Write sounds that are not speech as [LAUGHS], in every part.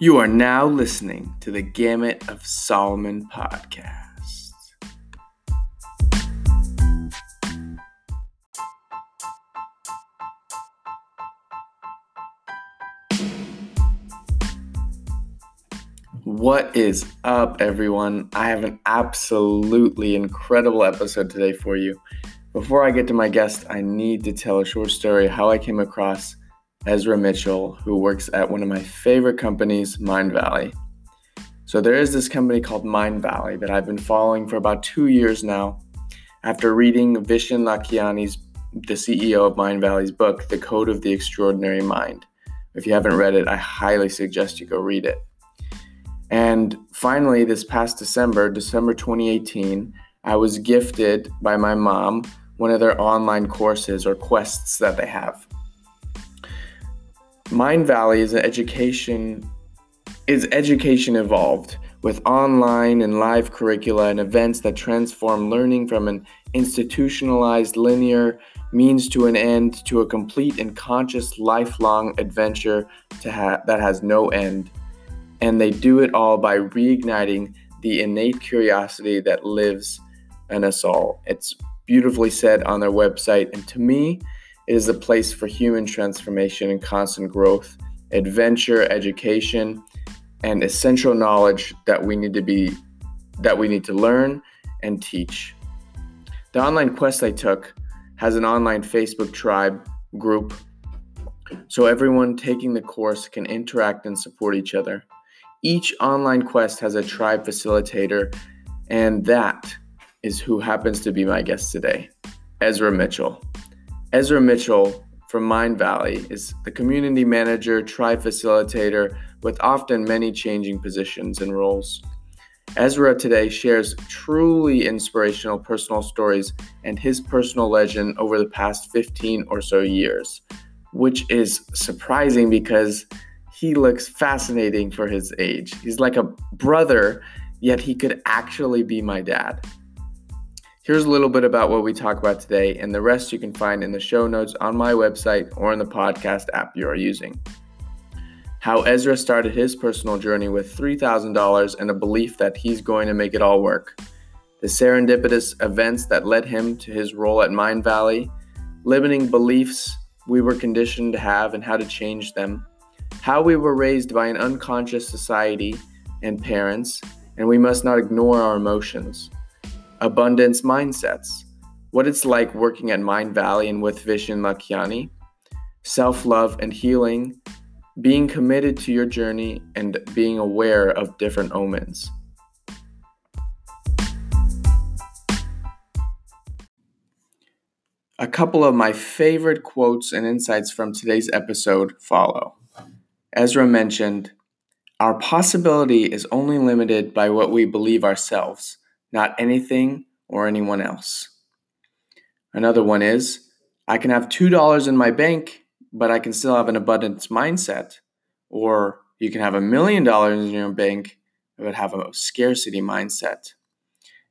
You are now listening to the Gamut of Solomon podcast. What is up, everyone? I have an absolutely incredible episode today for you. Before I get to my guest, I need to tell a short story how I came across Ezra Mitchell, who works at one of my favorite companies, Mindvalley. So, there is this company called Mindvalley that I've been following for about two years now after reading Vishen Lakhiani's, the CEO of Mindvalley's book, The Code of the Extraordinary Mind. If you haven't read it, I highly suggest you go read it. And finally, this past December, December 2018, I was gifted by my mom one of their online courses or quests that they have. Mindvalley is an education is education evolved with online and live curricula and events that transform learning from an institutionalized linear means to an end to a complete and conscious lifelong adventure ha- that has no end. And they do it all by reigniting the innate curiosity that lives in us all. It's beautifully said on their website. And to me, it is a place for human transformation and constant growth, adventure, education, and essential knowledge that we need to be that we need to learn and teach. The online quest I took has an online Facebook tribe group so everyone taking the course can interact and support each other. Each online quest has a tribe facilitator, and that is who happens to be my guest today, Ezra Mitchell. Ezra Mitchell from Mindvalley is the community manager, tri facilitator, with often many changing positions and roles. Ezra today shares truly inspirational personal stories and his personal legend over the past 15 or so years, which is surprising because he looks fascinating for his age. He's like a brother, yet he could actually be my dad. Here's a little bit about what we talk about today, and the rest you can find in the show notes on my website or in the podcast app you are using. How Ezra started his personal journey with $3,000 and a belief that he's going to make it all work. The serendipitous events that led him to his role at Mindvalley, limiting beliefs we were conditioned to have and how to change them, how we were raised by an unconscious society and parents, and we must not ignore our emotions abundance mindsets, what it's like working at Mindvalley and with Vishen Lakhiani, self love and healing, being committed to your journey, and being aware of different omens. A couple of my favorite quotes and insights from today's episode follow. Ezra mentioned, Our possibility is only limited by what we believe ourselves not anything or anyone else. Another one is I can have $2 in my bank, but I can still have an abundance mindset. Or you can have a million dollars in your bank, but have a scarcity mindset.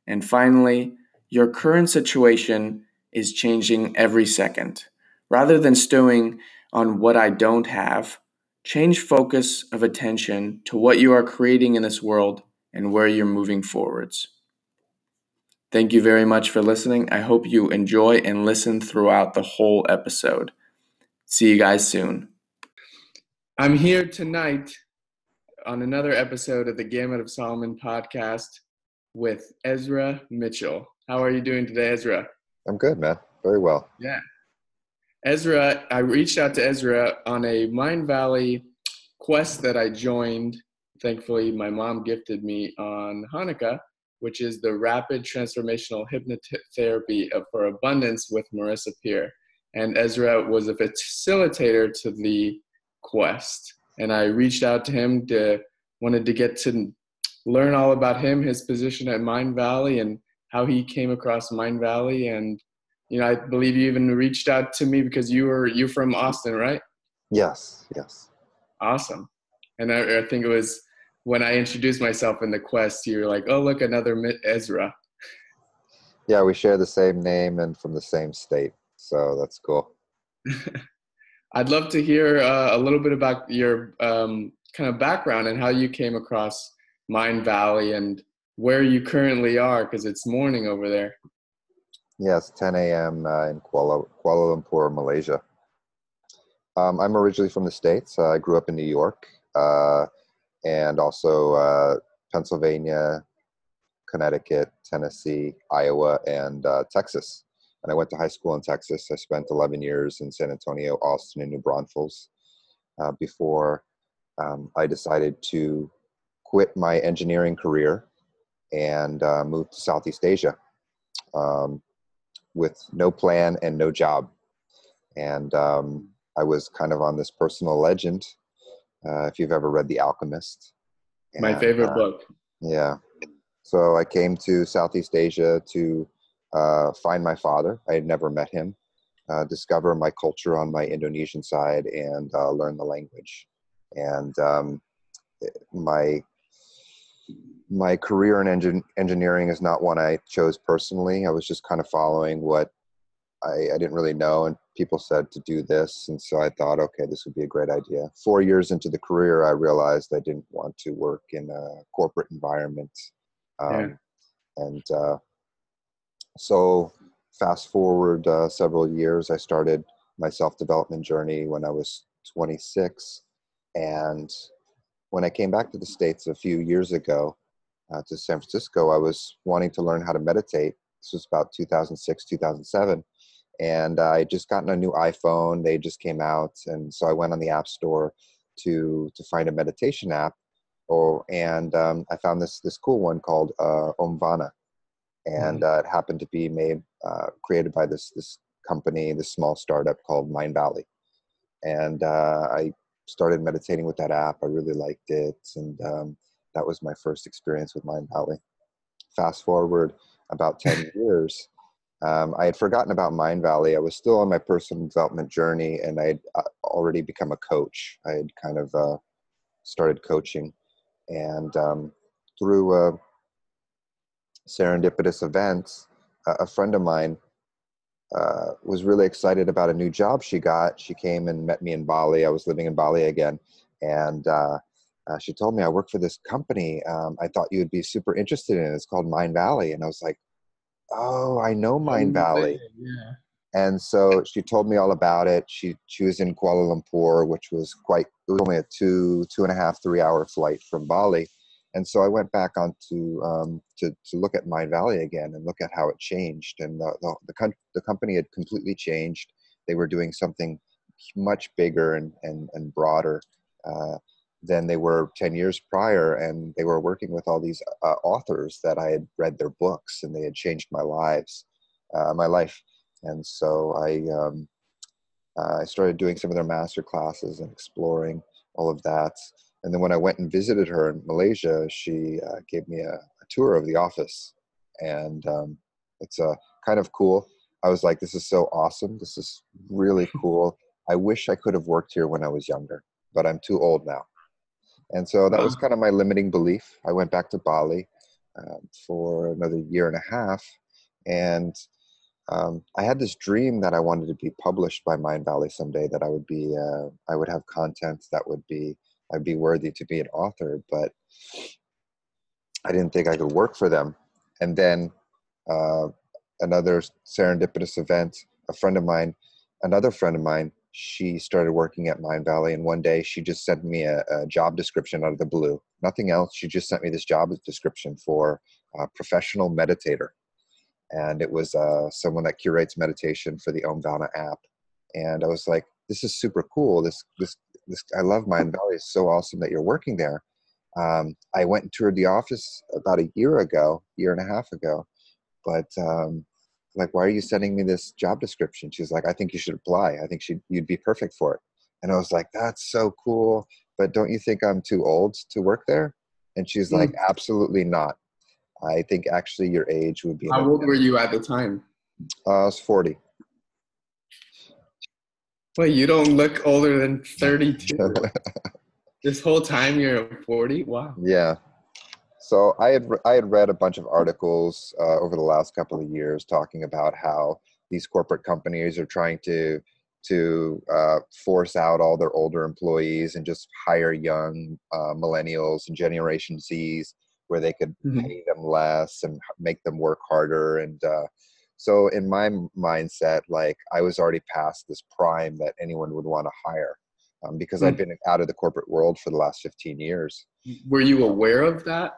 And finally, your current situation is changing every second. Rather than stewing on what I don't have, change focus of attention to what you are creating in this world and where you're moving forwards. Thank you very much for listening. I hope you enjoy and listen throughout the whole episode. See you guys soon. I'm here tonight on another episode of the Gamut of Solomon podcast with Ezra Mitchell. How are you doing today, Ezra? I'm good, man. Very well. Yeah. Ezra, I reached out to Ezra on a Mindvalley quest that I joined. Thankfully, my mom gifted me on Hanukkah which is the rapid transformational hypnotherapy for abundance with Marissa Peer. And Ezra was a facilitator to the quest. And I reached out to him to wanted to get to learn all about him, his position at Mindvalley, and how he came across Mindvalley. And you know, I believe you even reached out to me because you were you from Austin, right? Yes, yes. Awesome. And I, I think it was when I introduced myself in the quest, you were like, "Oh, look, another Ezra." Yeah, we share the same name and from the same state, so that's cool. [LAUGHS] I'd love to hear uh, a little bit about your um, kind of background and how you came across Mindvalley and where you currently are because it's morning over there. Yes, 10 a.m. Uh, in Kuala, Kuala Lumpur, Malaysia. Um, I'm originally from the States. Uh, I grew up in New York uh, and also uh, Pennsylvania, Connecticut, Tennessee, Iowa, and uh, Texas. And I went to high school in Texas. I spent 11 years in San Antonio, Austin, and New Braunfels uh, before um, I decided to quit my engineering career and uh, move to Southeast Asia um, with no plan and no job. And um, I was kind of on this personal legend. Uh, if you've ever read The Alchemist, my favorite uh, book. Yeah. So I came to Southeast Asia to uh, find my father. I had never met him. Uh, discover my culture on my Indonesian side and uh, learn the language. And um, my my career in engin- engineering is not one I chose personally. I was just kind of following what I, I, didn't really know, and people said to do this, and so I thought, okay, this would be a great idea. Four years into the career, I realized I didn't want to work in a corporate environment, um, yeah. and uh, so fast forward uh, several years, I started my self development journey when I was 26, and when I came back to the states a few years ago uh, to San Francisco, I was wanting to learn how to meditate. This was about 2006, 2007 and I just gotten a new iPhone. They just came out, and so I went on the App Store to to find a meditation app. Oh, and um, I found this this cool one called uh, Omvana, and mm-hmm. uh, it happened to be made uh, created by this this company, this small startup called Mindvalley, and uh, I started meditating with that app. I really liked it, and um, that was my first experience with Mindvalley. Fast forward about ten [LAUGHS] years um, I had forgotten about Mindvalley. I was still on my personal development journey, and I had uh, already become a coach. I had kind of uh, started coaching, and um, through a serendipitous events, a friend of mine uh, was really excited about a new job she got. She came and met me in Bali. I was living in Bali again, and uh, uh, she told me I work for this company. Um, I thought you would be super interested in it. It's called Mindvalley, and I was like, oh, I know Mindvalley. Yeah. And so she told me all about it. She she was in Kuala Lumpur, which was quite it was only a two two and a half three hour flight from Bali, and so I went back on to um, to to look at Mindvalley again and look at how it changed. And the the the, the company had completely changed. They were doing something much bigger and and and broader. Uh, than they were 10 years prior and they were working with all these uh, authors that i had read their books and they had changed my lives uh, my life. And so i um, uh, i started doing some of their master classes and exploring all of that. And then when i went and visited her in malaysia she uh, gave me a, a, tour of the office. And um, it's a uh, kind of cool. I was like this is so awesome. This is really [LAUGHS] cool. I wish i could have worked here when i was younger but i'm too old now and so that was kind of my limiting belief. I went back to Bali um, for another year and a half. And um, I had this dream that I wanted to be published by Mindvalley someday, that I would be, uh, I would have content that would be, I'd be worthy to be an author, but I didn't think I could work for them. And then uh, another serendipitous event, a friend of mine, another friend of mine she started working at Mindvalley. and one day she just sent me a, a, job description out of the blue. Nothing else. She just sent me this job description for a professional meditator, and it was uh, someone that curates meditation for the Omvana app. And I was like, "This is super cool. This this this. I love Mindvalley. It's so awesome that you're working there." Um, I went and toured the office about a year ago, year and a half ago, but um, like why are you sending me this job description? She's like i think you should apply. I think she you'd be perfect for it. And i was like that's so cool but don't you think i'm too old to work there? And she's mm. like absolutely not. I think actually your age would be how old were you at the time? Uh, i was 40 wait you don't look older than [LAUGHS] 32 [LAUGHS] this whole time you're 40 wow. Yeah so I had I had read a bunch of articles uh, over the last couple of years talking about how these corporate companies are trying to to uh, force out all their older employees and just hire young uh, millennials and Generation Zs where they could mm-hmm. pay them less and make them work harder. And uh, so, in my mindset, like I was already past this prime that anyone would want to hire um, because mm-hmm. I'd been out of the corporate world for the last 15 years. Were you aware of that?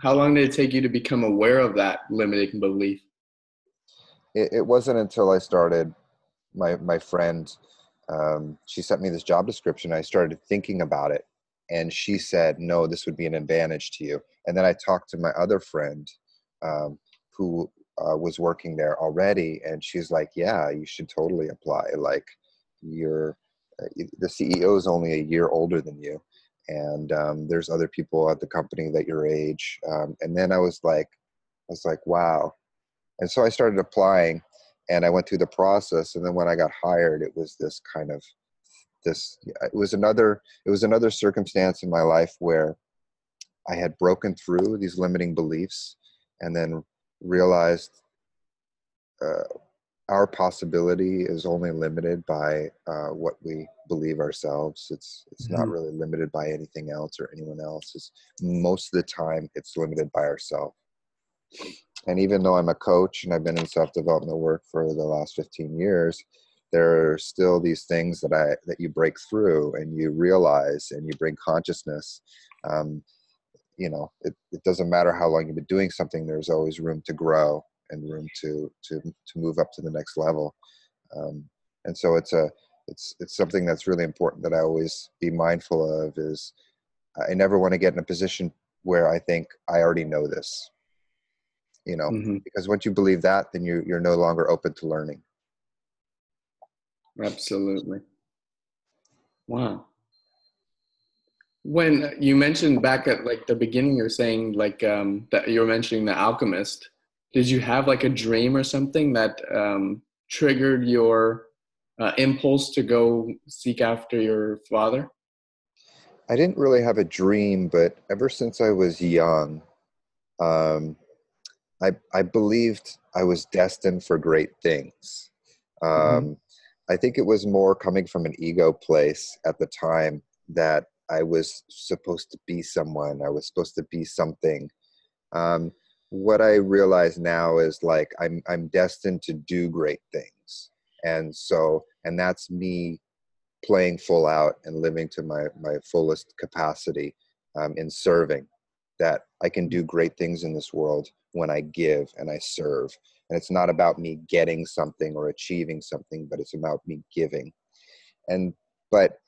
How long did it take you to become aware of that limiting belief? It, it wasn't until I started my my friend um, she sent me this job description. I started thinking about it and she said no this would be an advantage to you. And then i talked to my other friend um, who uh, was working there already and she's like yeah you should totally apply. Like you're uh, the ceo is only a year older than you and um, there's other people at the company that your age um, and then i was like i was like wow and so i started applying and I went through the process. And then when I got hired, it was this kind of this. It was another. It was another circumstance in my life where I had broken through these limiting beliefs, and then realized uh, our possibility is only limited by uh, what we believe ourselves. It's it's mm-hmm. not really limited by anything else or anyone else. It's most of the time it's limited by ourselves and even though I'm a coach and I've been in self development work for the last 15 years, there are still these things that I that you break through and you realize and you bring consciousness. Um, you know, it, it doesn't matter how long you've been doing something. There's always room to grow and room to to to move up to the next level. Um, and so it's a it's it's something that's really important that I always be mindful of. Is I never want to get in a position where I think I already know this you know mm-hmm. because once you believe that then you you're no longer open to learning absolutely wow when you mentioned back at like the beginning you're saying like um that you were mentioning the alchemist did you have like a dream or something that um triggered your uh, impulse to go seek after your father i didn't really have a dream but ever since i was young um I, I believed I was destined for great things. Mm-hmm. Um, mm-hmm. I think it was more coming from an ego place at the time that I was supposed to be someone, I was supposed to be something. Um, what I realize now is like I'm I'm destined to do great things, and so and that's me playing full out and living to my my fullest capacity um, in serving. That I can do great things in this world when I give and I serve. And it's not about me getting something or achieving something, but it's about me giving. And, but,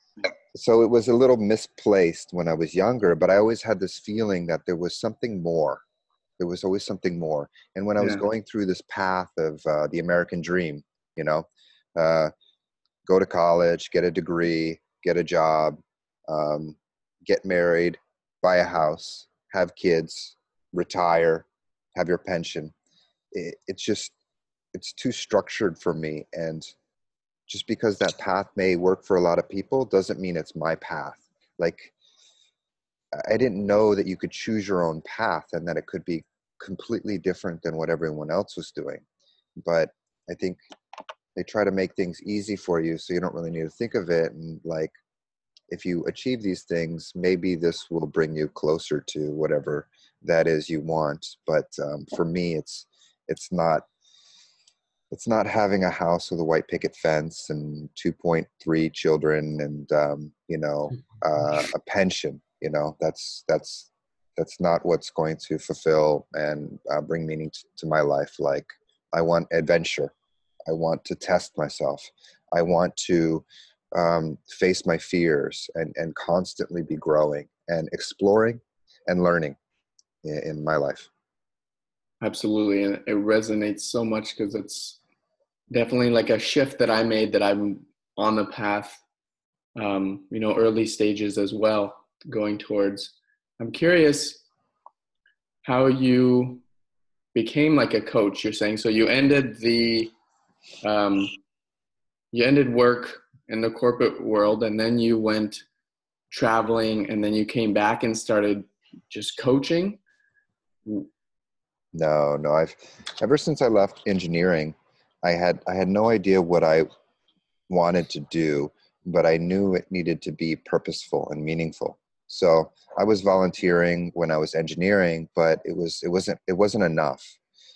so it was a little misplaced when I was younger, but I always had this feeling that there was something more. There was always something more. And when I was going through this path of uh, the American dream, you know, uh, go to college, get a degree, get a job, um, get married, buy a house, have kids, retire, have your pension. It, it's just it's too structured for me, and just because that path may work for a lot of people doesn't mean it's my path. Like I didn't know that you could choose your own path and that it could be completely different than what everyone else was doing. But I think they try to make things easy for you so you don't really need to think of it. And like if you achieve these things maybe this will bring you closer to whatever that is you want. But um, for me it's it's not it's not having a house with a white picket fence and 2.3 children and um, you know [LAUGHS] uh, a pension you know that's that's that's not what's going to fulfill and uh, bring meaning to, to my life like i want adventure i want to test myself i want to um, face my fears and, and constantly be growing and exploring and learning in, in my life. Absolutely. And it resonates so much because it's definitely like a shift that I made that I'm on the path, um, you know, early stages as well, going towards. I'm curious how you became like a coach, you're saying. So you ended the, um, you ended work in the corporate world and then you went traveling and then you came back and started just coaching no no i've ever since i left engineering i had i had no idea what i wanted to do, but I knew it needed to be purposeful and meaningful. So I was volunteering when I was engineering, but it was it wasn't it wasn't enough.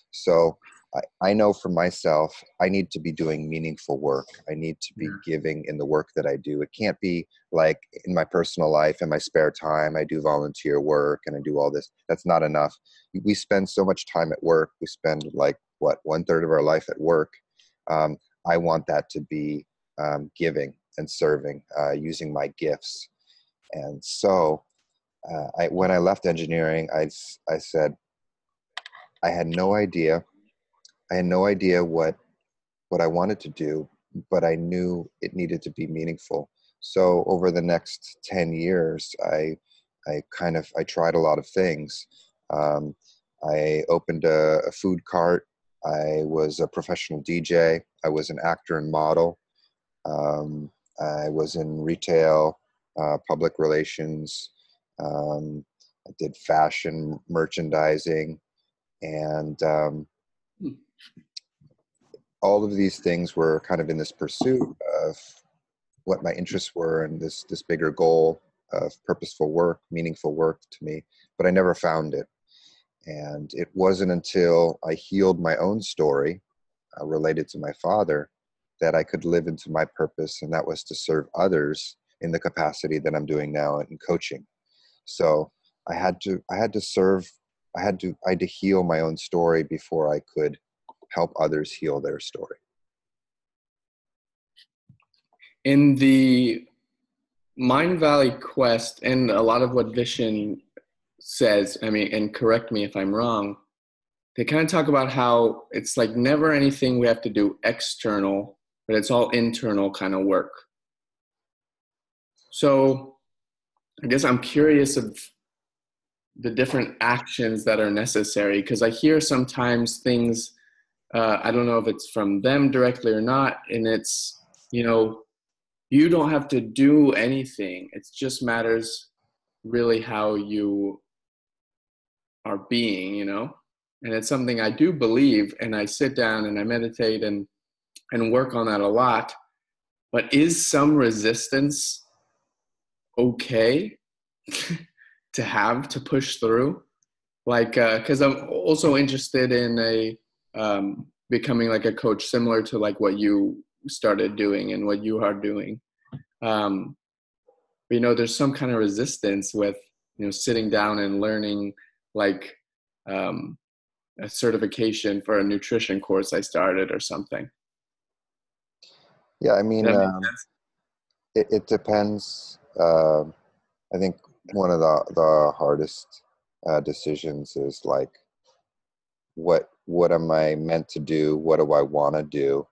So I, I know for myself, I need to be doing meaningful work. I need to be giving in the work that I do. It can't be like in my personal life, in my spare time, I do volunteer work and I do all this. That's not enough. We spend so much time at work. We spend like what one third of our life at work. Um, I want that to be um, giving and serving, uh, using my gifts. And so, uh, I, when I left engineering, I, I said, I had no idea I had no idea what what I wanted to do, but I knew it needed to be meaningful. So over the next ten years, I I kind of I tried a lot of things. Um, I opened a, a, food cart. I was a professional DJ. I was an actor and model. Um, I was in retail, uh, public relations. Um, I did fashion merchandising, and um, hmm all of these things were kind of in this pursuit of what my interests were and this this bigger goal of purposeful work, meaningful work to me, but I never found it. And it wasn't until I healed my own story uh, related to my father that I could live into my purpose, and that was to serve others in the capacity that I'm doing now in coaching. So I had to I had to serve I had to I had to heal my own story before I could help others heal their story. In the Mindvalley Quest, and a lot of what Vishen says, I mean, and correct me if I'm wrong, they kind of talk about how it's like never anything we have to do external, but it's all internal kind of work. So I guess I'm curious of the different actions that are necessary because I hear sometimes things uh, I don't know if it's from them directly or not. And it's, you know, you don't have to do anything. It just matters really how you are being, you know? And it's something I do believe, and I sit down and I meditate and, and work on that a lot. But is some resistance okay [LAUGHS] to have to push through? Like, because uh, I'm also interested in a um, becoming like a coach similar to like what you started doing and what you are doing. Um, but, you know there's some kind of resistance with you know sitting down and learning like um, a certification for a nutrition course i started or something. Yeah i mean um, it, it, depends uh, i think one of the the hardest uh, decisions is like what what am I meant to do? What do I want to do?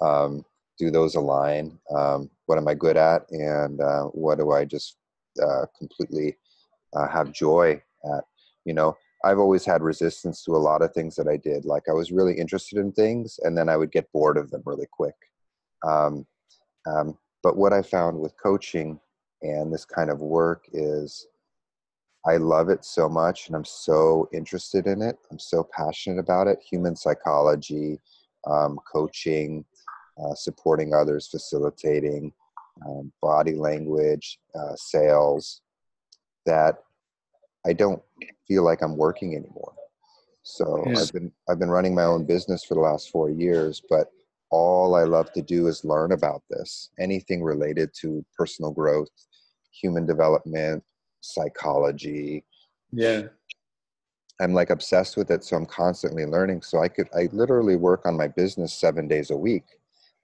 Um, do those align? Um, what am I good at? And uh, what do I just uh, completely uh, have joy at? You know, I've always had resistance to a lot of things that I did. Like I was really interested in things, and then I would get bored of them really quick. Um, um but what I found with coaching and this kind of work is I love it so much and I'm so interested in it. I'm so passionate about it. Human psychology, um, coaching, uh, supporting others, facilitating, um, body language, uh, sales, that I don't feel like I'm working anymore. So yes. I've been I've been running my own business for the last four years, but all I love to do is learn about this. Anything related to personal growth, human development, psychology. Yeah. I'm like obsessed with it, so I'm constantly learning. So I could, I literally work on my business seven days a week,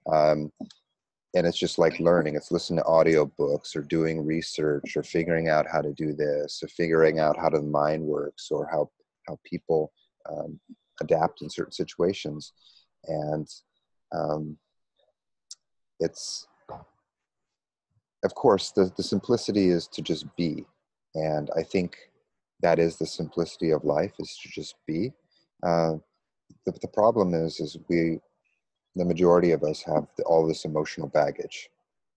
um, and it's just like learning. It's listening to audiobooks or doing research or figuring out how to do this or figuring out how the mind works or how how people um, adapt in certain situations, and um, it's of course the the simplicity is to just be. And i think that is the simplicity of life is to just be. Uh, the, the problem is is we the majority of us have the, all this emotional baggage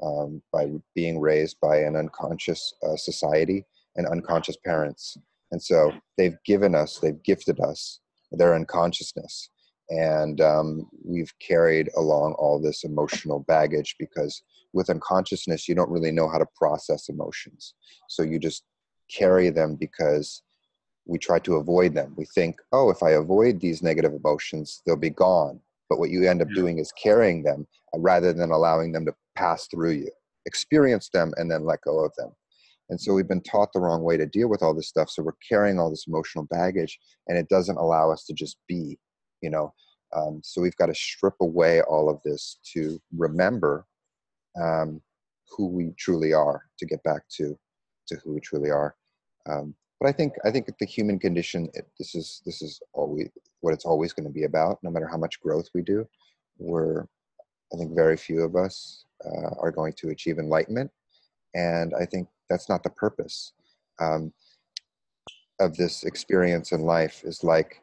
um, by being raised by an unconscious uh, society and unconscious parents. And so they've given us they've gifted us their unconsciousness and um, we've carried along all this emotional baggage because with unconsciousness you don't really know how to process emotions. So you just carry them because we try to avoid them. We think oh if i avoid these negative emotions they'll be gone. But what you end up doing is carrying them uh, rather than allowing them to pass through you. Experience them and then let go of them. And so we've been taught the wrong way to deal with all this stuff. So we're carrying all this emotional baggage and it doesn't allow us to just be you know um, so we've got to strip away all of this to remember um, who we truly are to get back to to who we truly are. Um, but i think i think the human condition it, this is this is always what it's always going to be about no matter how much growth we do we're i think very few of us uh, are going to achieve enlightenment and i think that's not the purpose um, of this experience in life is like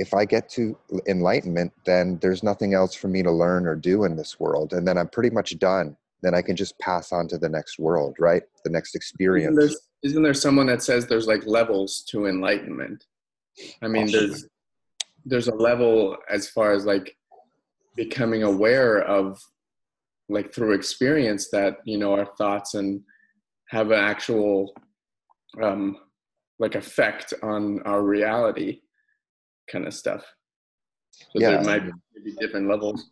if I get to enlightenment, then there's nothing else for me to learn or do in this world. And then I'm pretty much done. Then I can just pass on to the next world, right? The next experience. Isn't there, isn't there someone that says there's like levels to enlightenment? I mean, oh, there's there's a level as far as like becoming aware of like through experience that you know our thoughts and have an actual um like effect on our reality kind of stuff. So yeah, there might be different levels.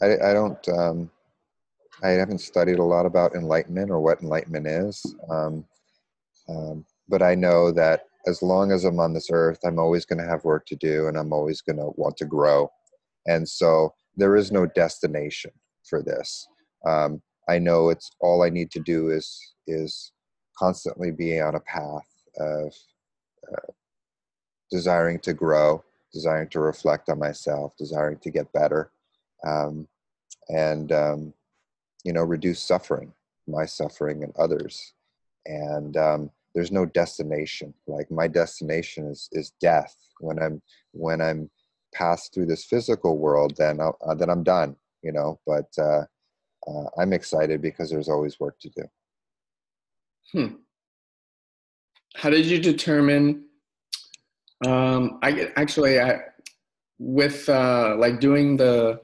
I, I don't. Um, I haven't studied a lot about enlightenment or what enlightenment is, um, um, but I know that as long as I'm on this earth, I'm always going to have work to do, and I'm always going to want to grow. And so there is no destination for this. Um, I know it's all I need to do is is constantly be on a path of uh, desiring to grow, desiring to reflect on myself, desiring to get better, um, and um, you know reduce suffering, my suffering and others. And um, there's no destination. Like my destination is is death. When I'm when I'm passed through this physical world, then I'll, uh, then I'm done. You know, but uh, uh, I'm excited because there's always work to do. Hmm. How did you determine um, I actually, I, with uh, like doing the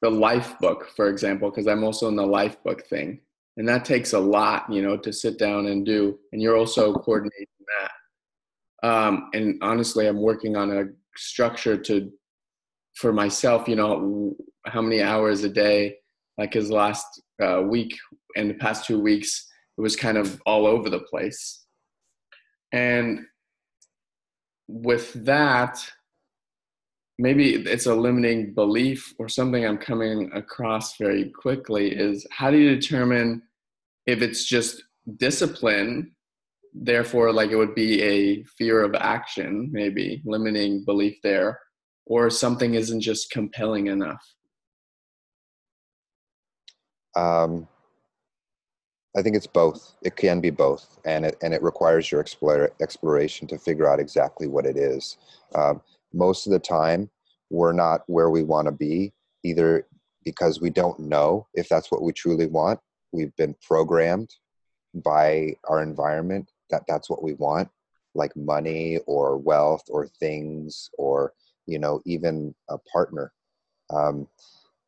the life book, for example, because I'm also in the life book thing, and that takes a lot, you know, to sit down and do. And you're also coordinating that. Um, and honestly, I'm working on a structure to for myself. You know, how many hours a day? Like his last uh, week and the past two weeks, it was kind of all over the place. And with that, maybe it's a limiting belief or something I'm coming across very quickly is how do you determine if it's just discipline, therefore, like it would be a fear of action, maybe limiting belief there, or something isn't just compelling enough? Um, I think it's both. It can be both, and it and it requires your explore, exploration to figure out exactly what it is. Um, most of the time, we're not where we want to be, either because we don't know if that's what we truly want. We've been programmed by our environment that that's what we want, like money or wealth or things or you know even a partner. Um,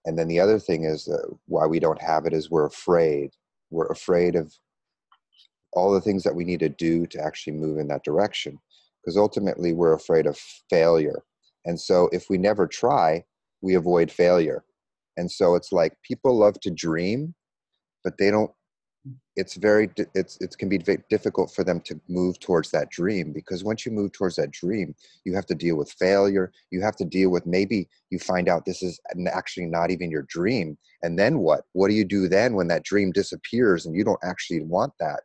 and then the other thing is uh, why we don't have it is we're afraid we're afraid of all the things that we need to do to actually move in that direction because ultimately we're afraid of failure. And so if we never try we avoid failure. And so it's like people love to dream but they don't it's very it's it can be very difficult for them to move towards that dream because once you move towards that dream you have to deal with failure you have to deal with maybe you find out this is actually not even your dream and then what? What do you do then when that dream disappears and you don't actually want that?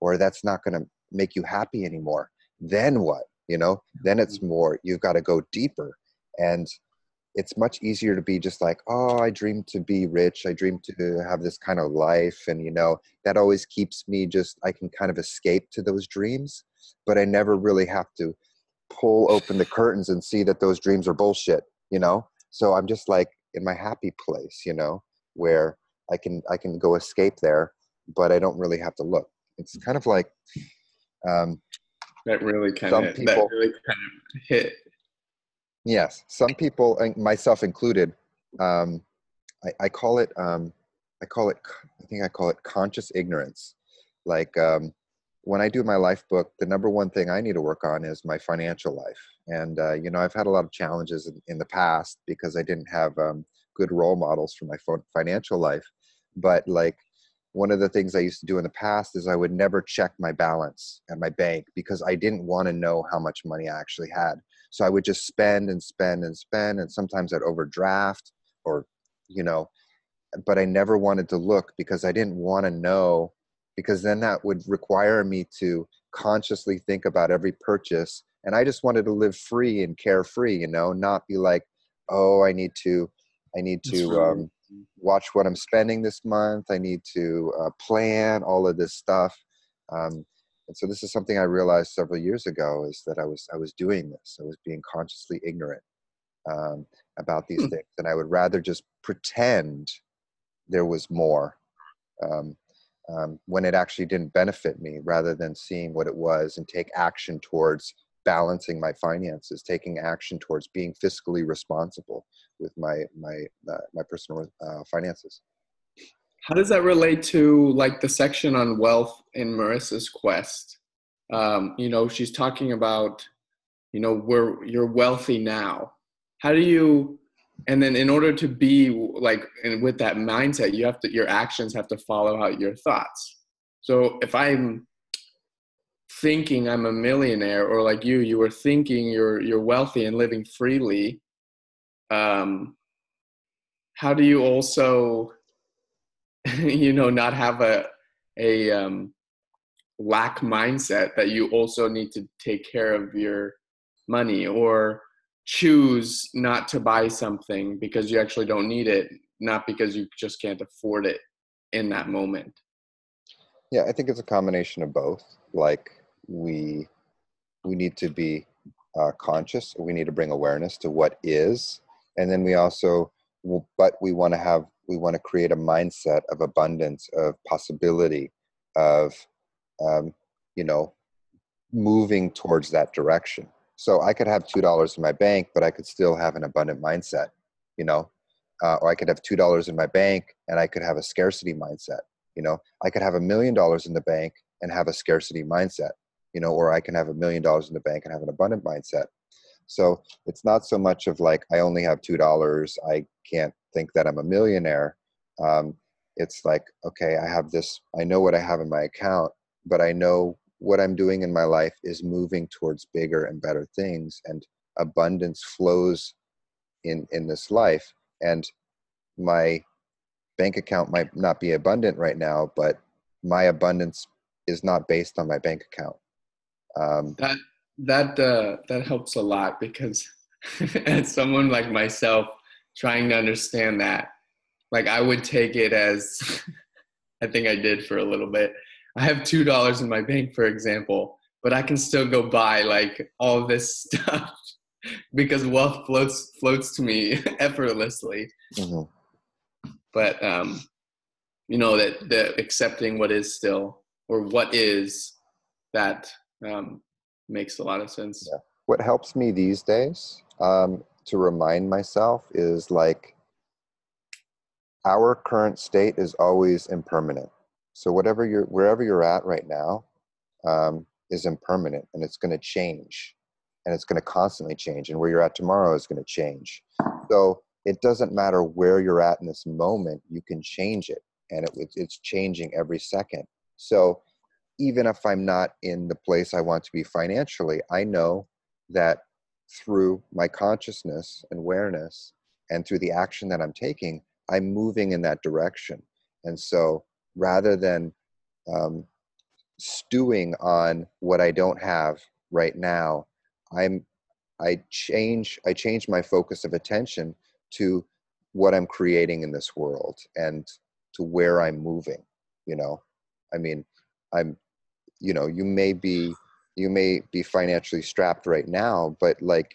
Or that's not going to make you happy anymore. Then what? You know? Then it's mm-hmm. more you've got to go deeper and it's much easier to be just like oh i dream to be rich i dream to have this kind of life and you know that always keeps me just i can kind of escape to those dreams but i never really have to pull open the curtains and see that those dreams are bullshit you know? So i'm just like in my happy place you know where i can i can go escape there but i don't really have to look. It's kind of like um that really kind of that really kind of hit Yes, some people, myself included, um, I, I, call it, um, I call it, I think I call it conscious ignorance. Like um, when I do my life book, the number one thing I need to work on is my financial life. And uh, you know, I've had a lot of challenges in, in the past because I didn't have um, good role models for my financial life. But like one of the things I used to do in the past is I would never check my balance at my bank because I didn't want to know how much money I actually had. So I would just spend and spend and spend, and sometimes I'd overdraft or, you know, but I never wanted to look because I didn't want to know because then that would require me to consciously think about every purchase. And I just wanted to live free and carefree, you know, not be like, oh, I need to, I need to, um, watch what I'm spending this month. I need to uh, plan all of this stuff. Um, and so this is something I realized several years ago is that I was I was doing this. I was being consciously ignorant um, about these hmm. things, and I would rather just pretend there was more um, um, when it actually didn't benefit me, rather than seeing what it was and take action towards balancing my finances, taking action towards being fiscally responsible with my my uh, my personal uh, finances. How does that relate to like the section on wealth in Marissa's quest? Um, you know, she's talking about, you know, where you're wealthy now. How do you, and then in order to be like, and with that mindset, you have to, your actions have to follow out your thoughts. So if I'm thinking I'm a millionaire, or like you, you were thinking you're you're wealthy and living freely, um, how do you also [LAUGHS] you know not have a a um, lack mindset that you also need to take care of your money or choose not to buy something because you actually don't need it not because you just can't afford it in that moment. Yeah i think it's a combination of both. Like we we need to be uh, conscious. We need to bring awareness to what is and then we also but we want to have we want to create a mindset of abundance of possibility of um, you know moving towards that direction. So i could have two dollars in my bank but i could still have an abundant mindset you know? Uh, or i could have two dollars in my bank and i could have a scarcity mindset you know? I could have a million dollars in the bank and have a scarcity mindset you know? Or i can have a million dollars in the bank and have an abundant mindset. So it's not so much of like I only have two dollars. I can't think that I'm a millionaire. Um, it's like okay, I have this. I know what I have in my account, but I know what I'm doing in my life is moving towards bigger and better things, and abundance flows in in this life. And my bank account might not be abundant right now, but my abundance is not based on my bank account. Um, that that uh, that helps a lot because [LAUGHS] as someone like myself trying to understand that like i would take it as [LAUGHS] i think i did for a little bit i have two dollars in my bank for example but i can still go buy like all this [LAUGHS] stuff because wealth floats floats to me [LAUGHS] effortlessly mm-hmm. but um you know that the accepting what is still or what is that um makes a lot of sense. Yeah. What helps me these days um, to remind myself is like our current state is always impermanent. So whatever you're, wherever you're at right now, um, is impermanent, and it's going to change, and it's going to constantly change. And where you're at tomorrow is going to change. So it doesn't matter where you're at in this moment; you can change it, and it, it's changing every second. So even if I'm not in the place I want to be financially, I know that through my consciousness and awareness and through the action that I'm taking, I'm moving in that direction. And so rather than um, stewing on what I don't have right now, I'm I change I change my focus of attention to what I'm creating in this world and to where I'm moving. You know, I mean, I'm you know you may be you may be financially strapped right now but like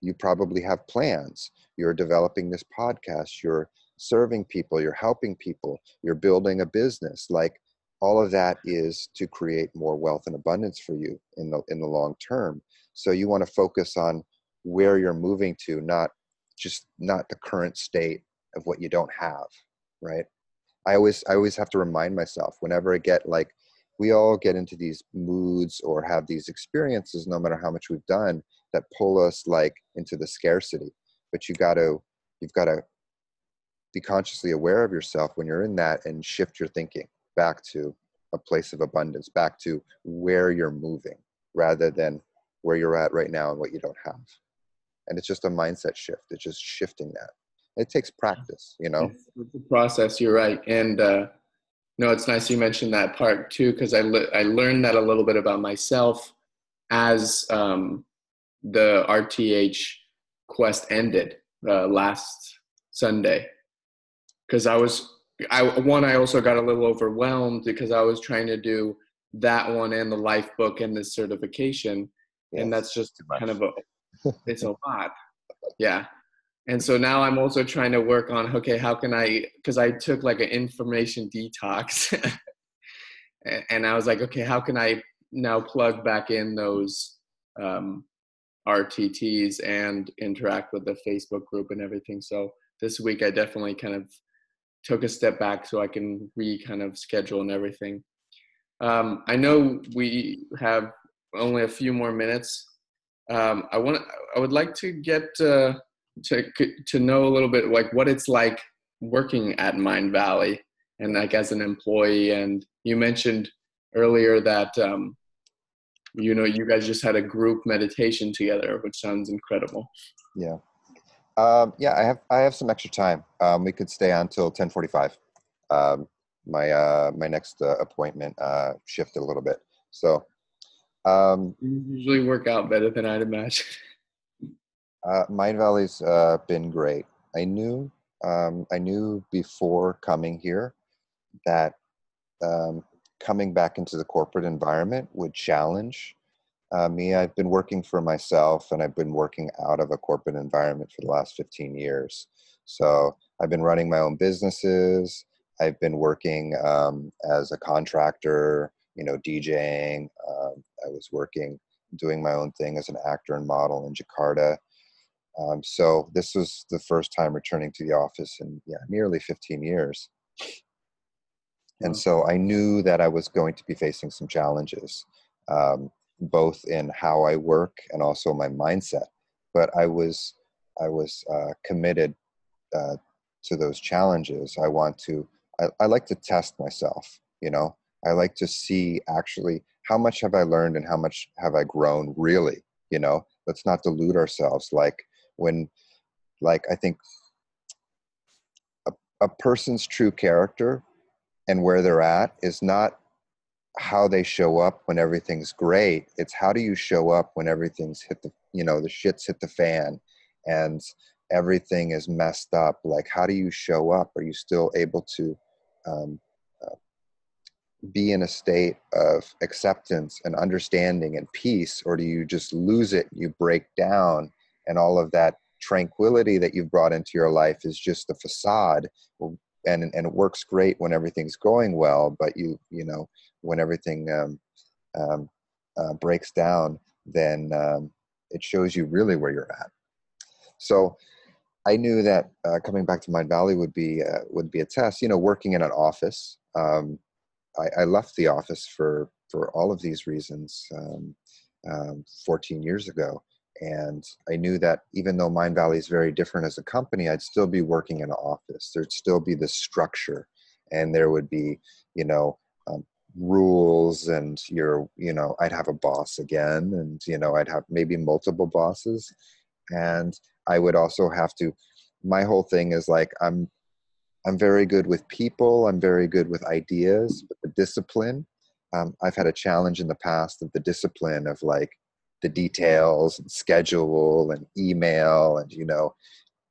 you probably have plans. You're developing this podcast. You're serving people. You're helping people. You're building a business. Like all of that is to create more wealth and abundance for you in the in the long term. So you want to focus on where you're moving to, not just not the current state of what you don't have, right? I always I always have to remind myself whenever I get like we all get into these moods or have these experiences no matter how much we've done that pull us like into the scarcity. But you got to you've got to be consciously aware of yourself when you're in that and shift your thinking back to a place of abundance back to where you're moving rather than where you're at right now and what you don't have. And it's just a mindset shift. It's just shifting that. It takes practice you know? It's, a process. You're right. And uh no it's nice you mentioned that part too because i le- i learned that a little bit about myself as um the rth quest ended uh, last sunday. Because i was i one i also got a little overwhelmed because i was trying to do that one and the life book and the certification yes, and that's just kind of a it's a lot. Yeah and so now i'm also trying to work on okay how can i because i took like an information detox. [LAUGHS] And i was like okay how can i now plug back in those um, rtts and interact with the facebook group and everything. So this week i definitely kind of took a step back so i can re kind of schedule and everything. Um, i know we have only a few more minutes. Um, i want i would like to get uh, to to know a little bit like what it's like working at Mindvalley and like as an employee. And you mentioned earlier that um, you know you guys just had a group meditation together, which sounds incredible. Yeah, um, yeah. I have I have some extra time. Um, we could stay on till ten forty five. Um, my uh, my next uh, appointment uh, shifted a little bit, so. Um, you usually work out better than I'd imagine. [LAUGHS] Uh, Mindvalley's uh, been great. I knew um, I knew before coming here that um, coming back into the corporate environment would challenge uh, me. I've been working for myself and I've been working out of a corporate environment for the last 15 years. So I've been running my own businesses. I've been working um, as a contractor, you know, DJing. Um, I was working, doing my own thing as an actor and model in Jakarta. Um, so this was the first time returning to the office in yeah, nearly 15 years. And so I knew that I was going to be facing some challenges, um, both in how I work and also my mindset. But I was I was uh, committed uh, to those challenges. I want to. I, I like to test myself. You know, I like to see actually how much have I learned and how much have I grown really. You know, let's not delude ourselves. Like when like i think a, a person's true character and where they're at is not how they show up when everything's great. It's how do you show up when everything's hit the you know the shits hit the fan and everything is messed up? Like how do you show up? Are you still able to um, uh, be in a state of acceptance and understanding and peace or do you just lose it you break down and all of that tranquility that you've brought into your life is just a facade. And and it works great when everything's going well but you you know when everything um, um, uh, breaks down then um, it shows you really where you're at. So I knew that uh, coming back to Mindvalley would be uh, would be a test. You know, working in an office, um, I, I, left the office for for all of these reasons um, um, 14 years ago, and I knew that even though Mindvalley is very different as a company, I'd still be working in an office. There'd still be the structure, and there would be, you know, um, rules, and you're, you know, I'd have a boss again, and you know, I'd have maybe multiple bosses, and I would also have to. My whole thing is like I'm, I'm very good with people. I'm very good with ideas, but the discipline. Um, I've had a challenge in the past of the discipline of like the details and schedule and email and you know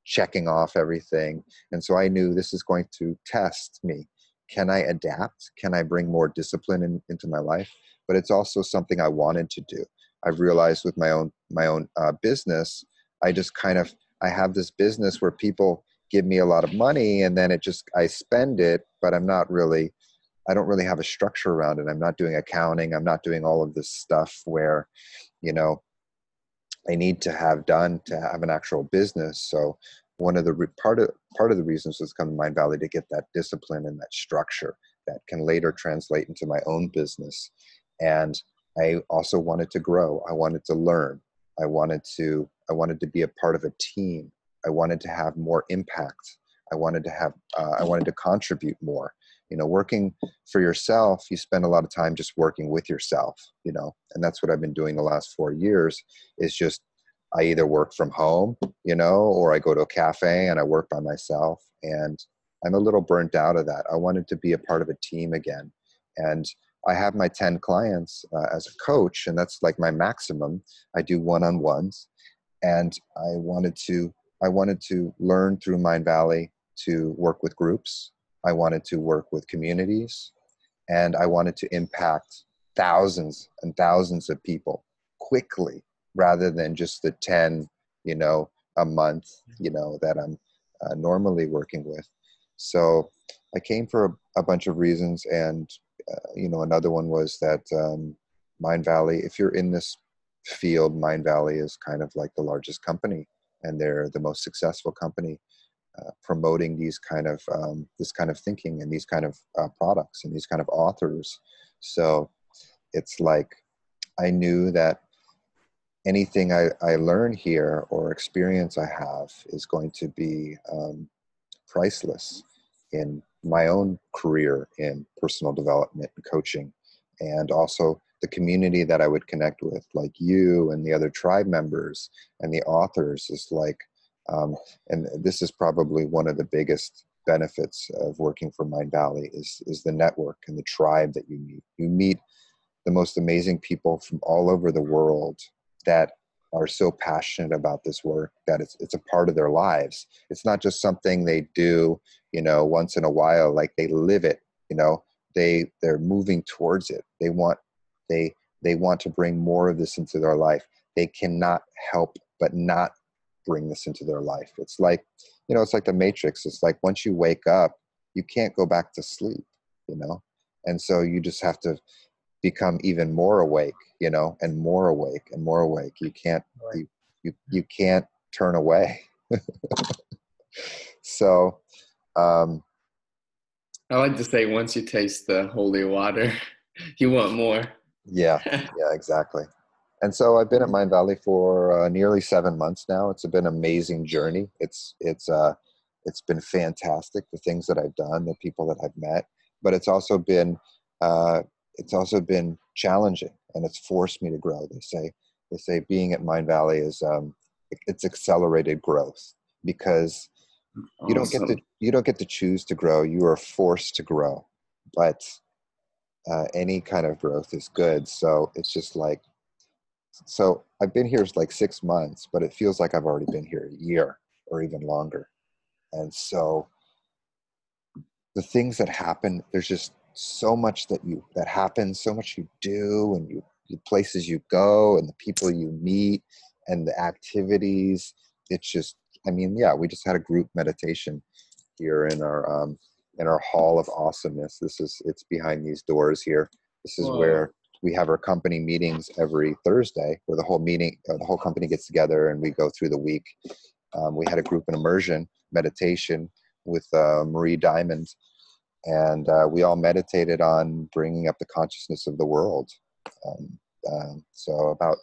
checking off everything. And so i knew this is going to test me. Can i adapt? Can i bring more discipline in, into my life? But it's also something i wanted to do. I've realized with my own my own uh, business i just kind of i have this business where people give me a lot of money and then it just i spend it but i'm not really i don't really have a structure around it. I'm not doing accounting. I'm not doing all of this stuff where you know I need to have done to have an actual business. So one of the re- part of part of the reasons was come to Mindvalley to get that discipline and that structure that can later translate into my own business. And I also wanted to grow. I wanted to learn. I wanted to I wanted to be a part of a team. I wanted to have more impact. I wanted to have uh, I wanted to contribute more. You know, working for yourself, you spend a lot of time just working with yourself. You know, and that's what I've been doing the last four years. Is just I either work from home, you know, or I go to a cafe and I work by myself. And I'm a little burnt out of that. I wanted to be a part of a team again. And I have my 10 clients uh, as a coach, and that's like my maximum. I do one on ones. And I wanted to I wanted to learn through Mindvalley to work with groups. I wanted to work with communities, and I wanted to impact thousands and thousands of people quickly rather than just the 10, you know, a month, you know, that I'm uh, normally working with. So I came for a, a bunch of reasons, and uh, you know, another one was that um, Mindvalley. If you're in this field, Mindvalley is kind of like the largest company and they're the most successful company uh, promoting these kind of um, this kind of thinking and these kind of uh, products and these kind of authors. So it's like i knew that anything I, I learn here or experience i have is going to be um, priceless in my own career in personal development and coaching and also the community that I would connect with, like you and the other tribe members and the authors, is like, um, and this is probably one of the biggest benefits of working for Mindvalley is is the network and the tribe that you meet. You meet the most amazing people from all over the world that are so passionate about this work that it's it's a part of their lives. It's not just something they do, you know, once in a while. Like they live it. You know, they they're moving towards it. They want they they want to bring more of this into their life they cannot help but not bring this into their life. It's like you know it's like the matrix. It's like once you wake up you can't go back to sleep you know? And so you just have to become even more awake you know and more awake and more awake. You can't right. you, you you can't turn away. [LAUGHS] So um i like to say once you taste the holy water [LAUGHS] you want more. Yeah, [LAUGHS] yeah, exactly. And so I've been at Mindvalley for uh, nearly seven months now. It's been an amazing journey. It's it's uh, it's been fantastic. The things that I've done, the people that I've met, but it's also been uh, it's also been challenging, and it's forced me to grow. They say they say being at Mindvalley is um, it's accelerated growth because you don't get to you don't get to choose to grow. You are forced to grow, but uh, any kind of growth is good. So it's just like, so I've been here like six months, but it feels like I've already been here a year or even longer. And so the things that happen, there's just so much that you that happens, so much you do, and you the places you go, and the people you meet, and the activities. It's just, I mean, yeah, we just had a group meditation here in our um, in our hall of awesomeness. This is it's behind these doors here. This is Whoa. where we have our company meetings every Thursday, where the whole meeting, uh, the whole company gets together and we go through the week. Um, we had a group in immersion meditation with uh, Marie Diamond, and uh, we all meditated on bringing up the consciousness of the world. Um, um so about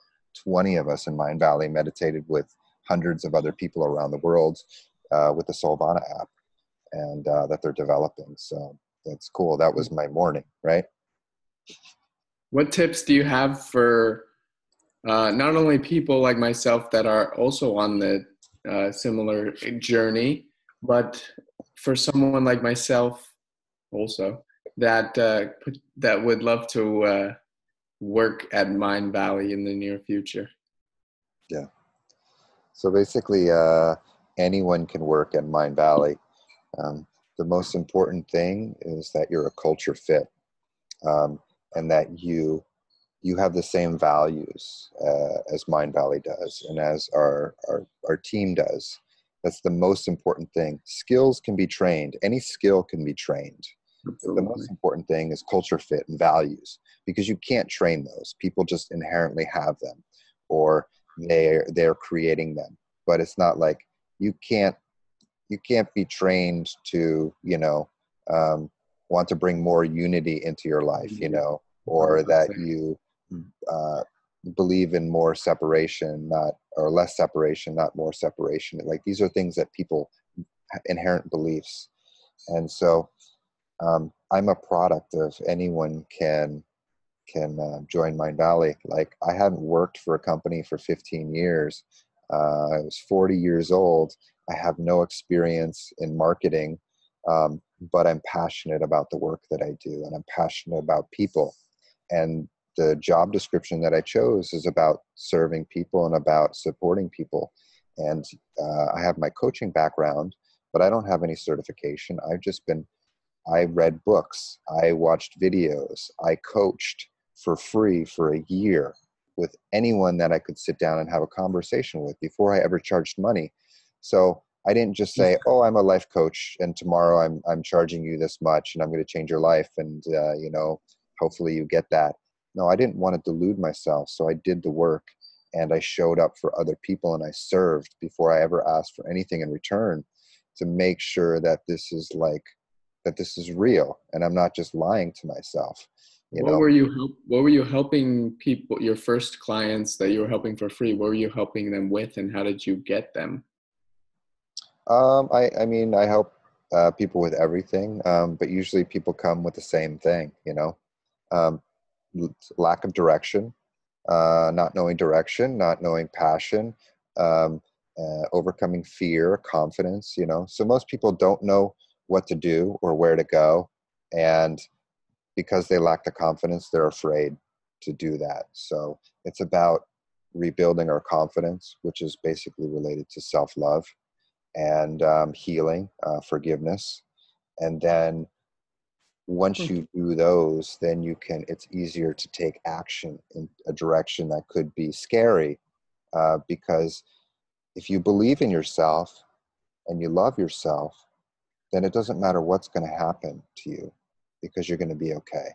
20 of us in Mindvalley meditated with hundreds of other people around the world uh, with the Soulvana app and uh, that they're developing. So that's cool. That was my morning, right? What tips do you have for uh, not only people like myself that are also on the uh, similar journey, but for someone like myself also that uh, that would love to uh, work at Mindvalley in the near future? Yeah. So basically, uh, anyone can work at Mindvalley. Um, the most important thing is that you're a culture fit um, and that you you have the same values uh, as Mindvalley does and as our, our, our team does. That's the most important thing. Skills can be trained. Any skill can be trained. The most important thing is culture fit and values because you can't train those. People just inherently have them, or they're they're creating them but it's not like you can't you can't be trained to you know um, want to bring more unity into your life you know or that you mm. uh, believe in more separation not or less separation not more separation like these are things that people inherent beliefs and so um, i'm a product of anyone can can uh, join Mindvalley. Like I hadn't worked for a company for 15 years. Uh, I was 40 years old. I have no experience in marketing, um, but I'm passionate about the work that I do, and I'm passionate about people. And the job description that I chose is about serving people and about supporting people. And uh, I have my coaching background, but I don't have any certification. I've just been I read books, I watched videos, I coached, for free for a year with anyone that I could sit down and have a conversation with before I ever charged money. So I didn't just say, "Oh, I'm a life coach, and tomorrow I'm I'm charging you this much, and I'm going to change your life, and uh, you know, hopefully you get that." No, I didn't want to delude myself, so I did the work, and I showed up for other people, and I served before I ever asked for anything in return, to make sure that this is like that this is real, and I'm not just lying to myself. You what know? were you help, what were you helping people your first clients that you were helping for free what were you helping them with and how did you get them um, I, I mean i help uh, people with everything um, but usually people come with the same thing you know? Um, lack of direction uh, not knowing direction not knowing passion um, uh, overcoming fear confidence you know? So most people don't know what to do or where to go and because they lack the confidence, they're afraid to do that. So it's about rebuilding our confidence, which is basically related to self love and um, healing, uh, forgiveness. And then once hmm. you do those, then you can, it's easier to take action in a direction that could be scary uh, because if you believe in yourself and you love yourself, then it doesn't matter what's going to happen to you because you're going to be okay.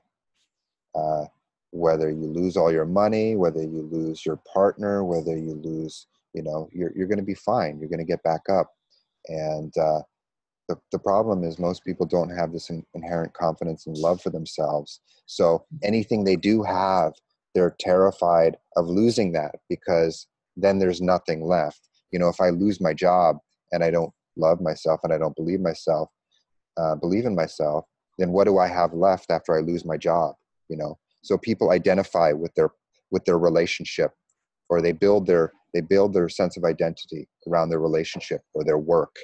Uh, whether you lose all your money, whether you lose your partner, whether you lose, you know, you're, you're going to be fine. You're going to get back up. And uh, the, the problem is most people don't have this in, inherent confidence and love for themselves. So anything they do have, they're terrified of losing that because then there's nothing left. You know, if I lose my job and I don't love myself and I don't believe myself, uh, believe in myself, then what do I have left after I lose my job? You know, so people identify with their with their relationship, or they build their they build their sense of identity around their relationship or their work,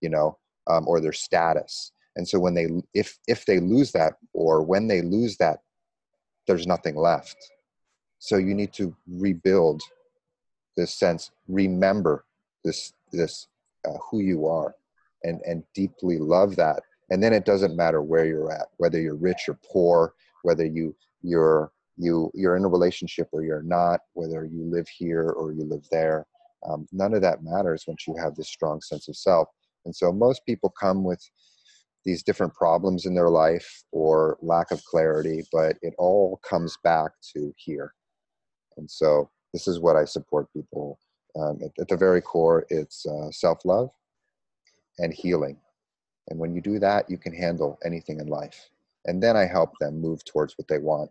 you know, um, or their status. And so when they if if they lose that or when they lose that, there's nothing left. So you need to rebuild this sense, remember this this uh, who you are, and and deeply love that and then it doesn't matter where you're at whether you're rich or poor whether you you're you you're in a relationship or you're not whether you live here or you live there um, none of that matters once you have this strong sense of self and so most people come with these different problems in their life or lack of clarity but it all comes back to here and so this is what i support people um, at, at, the very core it's uh, self-love and healing and when you do that, you can handle anything in life. And then I help them move towards what they want.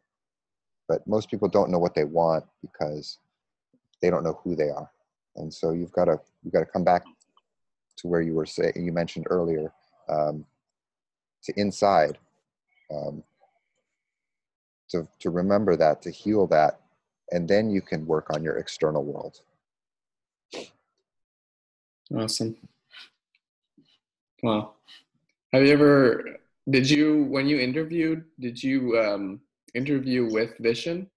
But most people don't know what they want because they don't know who they are. And so you've got to you've got to come back to where you were saying you mentioned earlier um, to inside um, to to remember that to heal that and then you can work on your external world awesome wow have you ever? Did you when you interviewed? Did you um, interview with Vishen?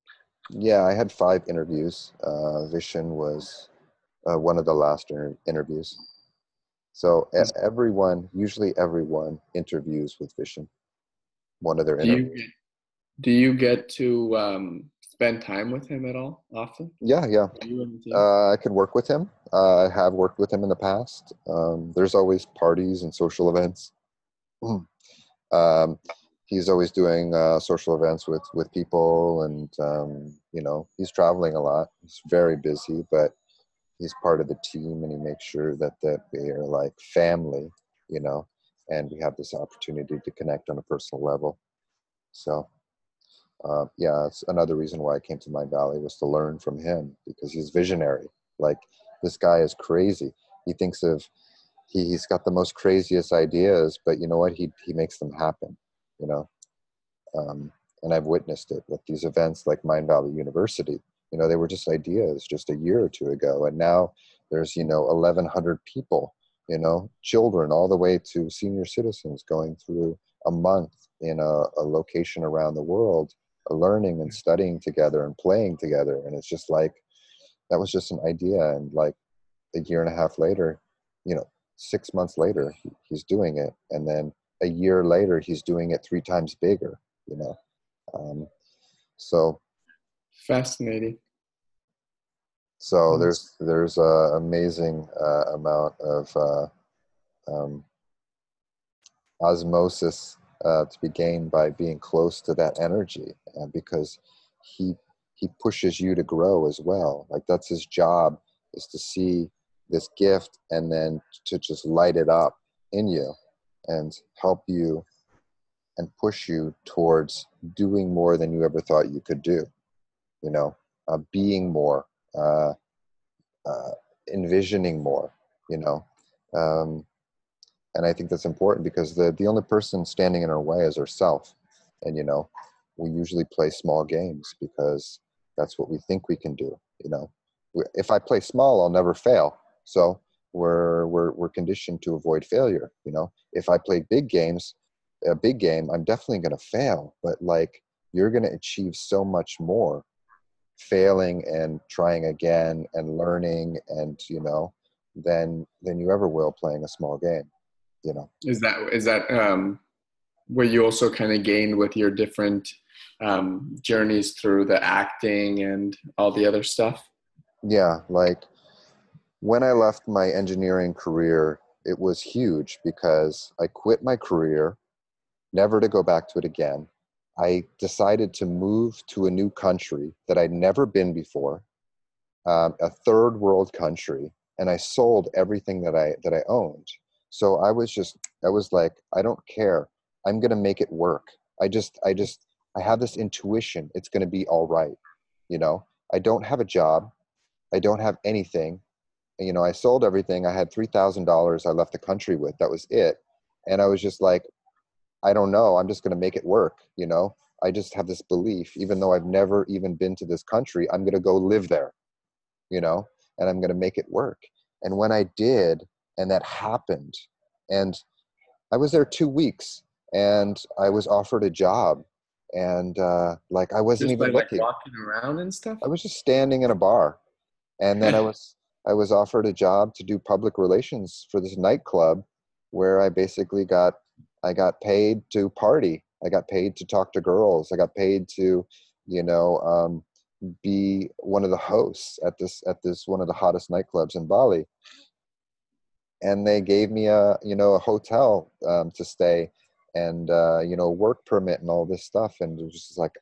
Yeah, I had five interviews. Uh, Vishen was uh, one of the last inter- interviews. So everyone, usually everyone, interviews with Vishen. One of their do interviews. You, do you get to um, spend time with him at all often? Yeah, yeah. Uh, I could work with him. Uh, I have worked with him in the past. Um, there's always parties and social events [CLEARS THROAT] um, he's always doing uh, social events with with people, and um, you know he's traveling a lot. He's very busy, but he's part of the team and he makes sure that that they are like family you know and we have this opportunity to connect on a personal level. So uh, yeah it's another reason why i came to Mindvalley was to learn from him because he's visionary. Like this guy is crazy. He thinks of he, he's got the most craziest ideas but you know what? He he makes them happen you know um, and i've witnessed it with these events like Mindvalley University. You know they were just ideas just a year or two ago and now there's you know 1100 people you know children all the way to senior citizens going through a month in a, a location around the world learning and studying together and playing together. And it's just like that was just an idea. And like a year and a half later you know six months later he, he's doing it. And then a year later he's doing it three times bigger you know um, so fascinating so mm-hmm. there's there's a amazing uh, amount of uh, um, osmosis uh, to be gained by being close to that energy, because he he pushes you to grow as well. Like that's his job is to see this gift and then to just light it up in you and help you and push you towards doing more than you ever thought you could do. You know, uh, being more, uh, uh, envisioning more, you know. Um, and I think that's important because the, the only person standing in our way is ourself. And, you know, we usually play small games because that's what we think we can do, you know. If I play small, I'll never fail. So we're, we're, we're conditioned to avoid failure, you know. If I play big games, a big game, I'm definitely going to fail. But, like, you're going to achieve so much more failing and trying again and learning and you know than than you ever will playing a small game you know is that is that um where you also kind of gained with your different um journeys through the acting and all the other stuff yeah like when i left my engineering career it was huge because i quit my career never to go back to it again I decided to move to a new country that I'd never been before, um, a third world country, and I sold everything that I that I owned. So I was just I was like, I don't care. I'm gonna make it work. I just I just I have this intuition. It's gonna be all right. You know, I don't have a job. I don't have anything. You know, I sold everything. I had three thousand dollars. I left the country with. That was it. And I was just like, I don't know. I'm just going to make it work. You know, I just have this belief, even though I've never even been to this country, I'm going to go live there, you know, and I'm going to make it work. And when I did, and that happened, and I was there two weeks, and I was offered a job, and uh, like I wasn't just even by, looking. Like walking around and stuff. I was just standing in a bar, and then I [LAUGHS] was I was offered a job to do public relations for this nightclub, where I basically got I got paid to party. I got paid to talk to girls. I got paid to, you know, um, be one of the hosts at this at this one of the hottest nightclubs in Bali. And they gave me a you know a hotel um, to stay and uh, you know work permit and all this stuff. And it was just like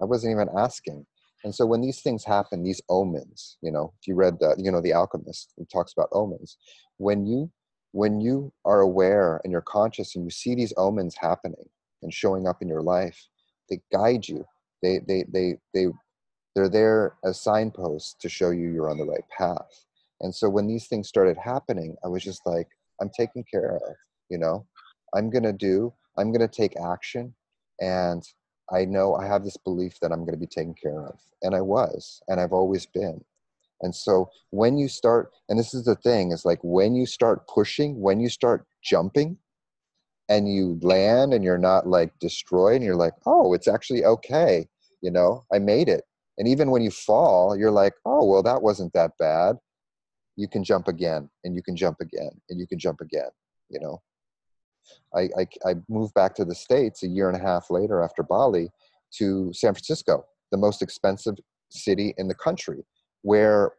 I wasn't even asking. And so when these things happen, these omens, you know, if you read the, you know, The Alchemist, it talks about omens. When you when you are aware and you're conscious and you see these omens happening and showing up in your life they guide you. They they they they they're there as signposts to show you you're on the right path. And so when these things started happening i was just like i'm taken care of you know? I'm to do i'm to take action and i know i have this belief that i'm going to be taken care of and i was and i've always been and so when you start, and this is the thing, is like when you start pushing, when you start jumping, and you land and you're not like destroyed, and you're like, oh, it's actually okay. You know, I made it. And even when you fall, you're like, oh, well, that wasn't that bad. You can jump again, and you can jump again, and you can jump again. You know, I, I, I moved back to the States a year and a half later after Bali to San Francisco, the most expensive city in the country where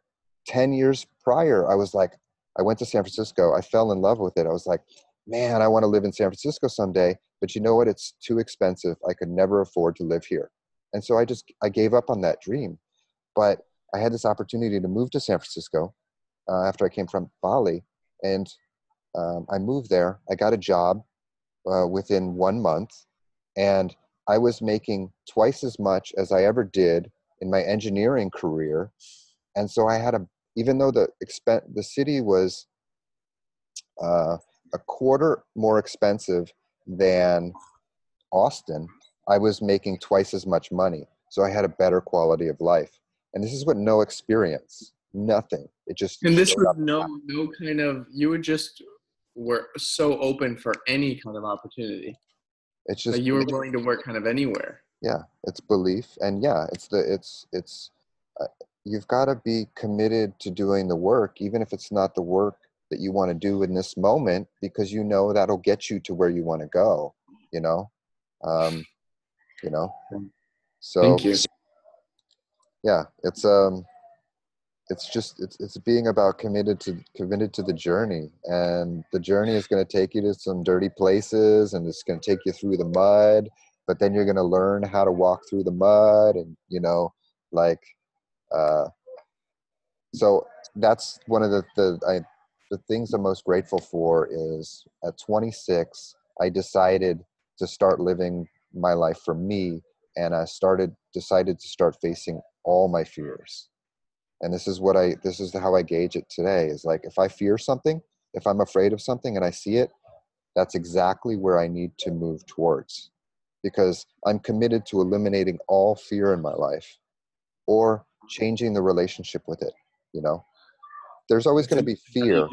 10 years prior, I was like, I went to San Francisco. I fell in love with it. I was like, man, I want to live in San Francisco someday. But you know what? It's too expensive. I could never afford to live here. And so I just, I gave up on that dream. But I had this opportunity to move to San Francisco uh, after I came from Bali, and um, I moved there. I got a job uh, within one month, and I was making twice as much as I ever did in my engineering career. And so I had a, even though the expen- the city was uh, a quarter more expensive than Austin, I was making twice as much money. So I had a better quality of life. And this is what no experience, nothing. It just and this was no no kind of you were just were so open for any kind of opportunity. It's just like you were willing to work kind of anywhere. Yeah, it's belief, and yeah, it's the it's it's. Uh, you've got to be committed to doing the work, even if it's not the work that you want to do in this moment, because you know that'll get you to where you want to go. You know, um, you know. So, Thank you. yeah, it's um, it's just it's it's being about committed to committed to the journey. And the journey is going to take you to some dirty places and it's going to take you through the mud but then you're going to learn how to walk through the mud and you know like uh so that's one of the the I, the things i'm most grateful for is at 26 i decided to start living my life for me and i started decided to start facing all my fears and this is what i this is how i gauge it today is like if i fear something if i'm afraid of something and i see it that's exactly where i need to move towards. Because i'm committed to eliminating all fear in my life or changing the relationship with it you know? There's always going to be fear.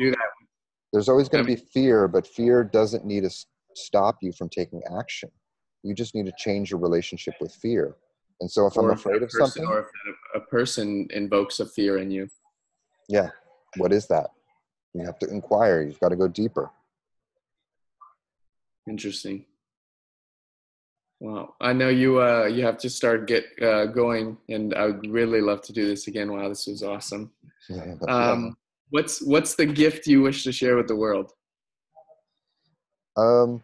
there's always going to be fear but fear doesn't need to stop you from taking action. You just need to change your relationship with fear and so if or I'm afraid of something, or if a person invokes a fear in you, yeah, what is that? You have to inquire. You've got to go deeper. Interesting. Wow, I know you. Uh, you have to start get uh, going, and I would really love to do this again. Wow, this was awesome. [LAUGHS] Yeah, um, what's What's the gift you wish to share with the world? Um,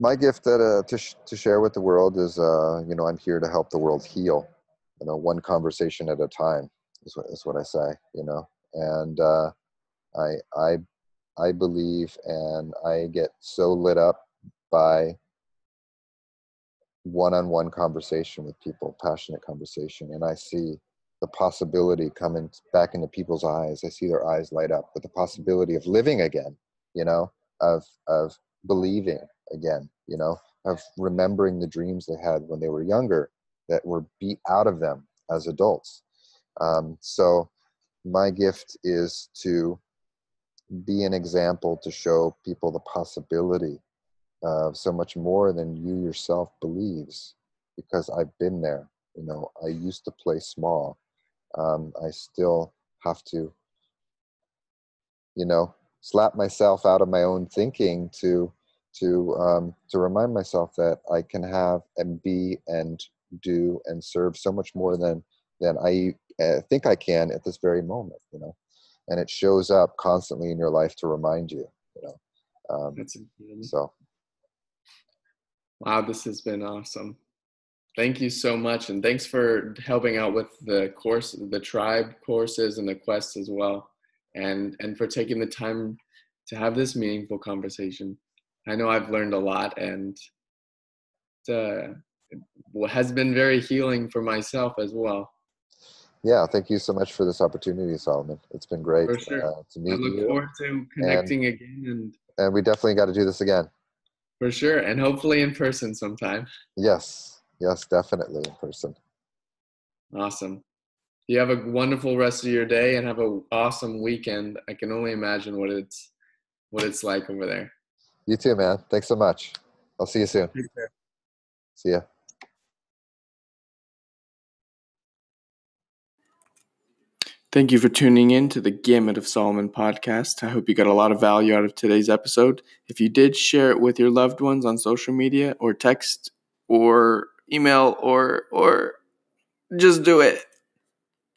my gift that, uh, to, sh- to share with the world is, uh, you know, I'm here to help the world heal, you know, one conversation at a time is what, is what I say, you know, and uh, I, I, I believe and I get so lit up by one-on-one conversation with people, passionate conversation, and I see the possibility coming back into people's eyes. I see their eyes light up with the possibility of living again, you know, of, of believing again, you know, of remembering the dreams they had when they were younger that were beat out of them as adults. Um, so, my gift is to be an example to show people the possibility of so much more than you yourself believes because I've been there. You know, I used to play small. Um, I still have to, you know, slap myself out of my own thinking to to um, to remind myself that I can have and be and do and serve so much more than than I uh, think I can at this very moment. You know, and it shows up constantly in your life to remind you. You know, um, That's so. Wow, this has been awesome. Thank you so much, and thanks for helping out with the course, the tribe courses, and the quest as well, and and for taking the time to have this meaningful conversation. I know I've learned a lot, and uh, it has been very healing for myself as well. Yeah, thank you so much for this opportunity, Solomon. It's been great for sure. Uh, to meet you. I look you. forward to connecting and, again, and and we definitely got to do this again. For sure, and hopefully in person sometime. Yes, yes, definitely in person. Awesome. You have a wonderful rest of your day and have an awesome weekend. I can only imagine what it's what it's like over there. You too, man. Thanks so much. I'll see you soon. See ya. Thank you for tuning in to the Gamut of Solomon podcast. I hope you got a lot of value out of today's episode. If you did, share it with your loved ones on social media or text or email or or just do it.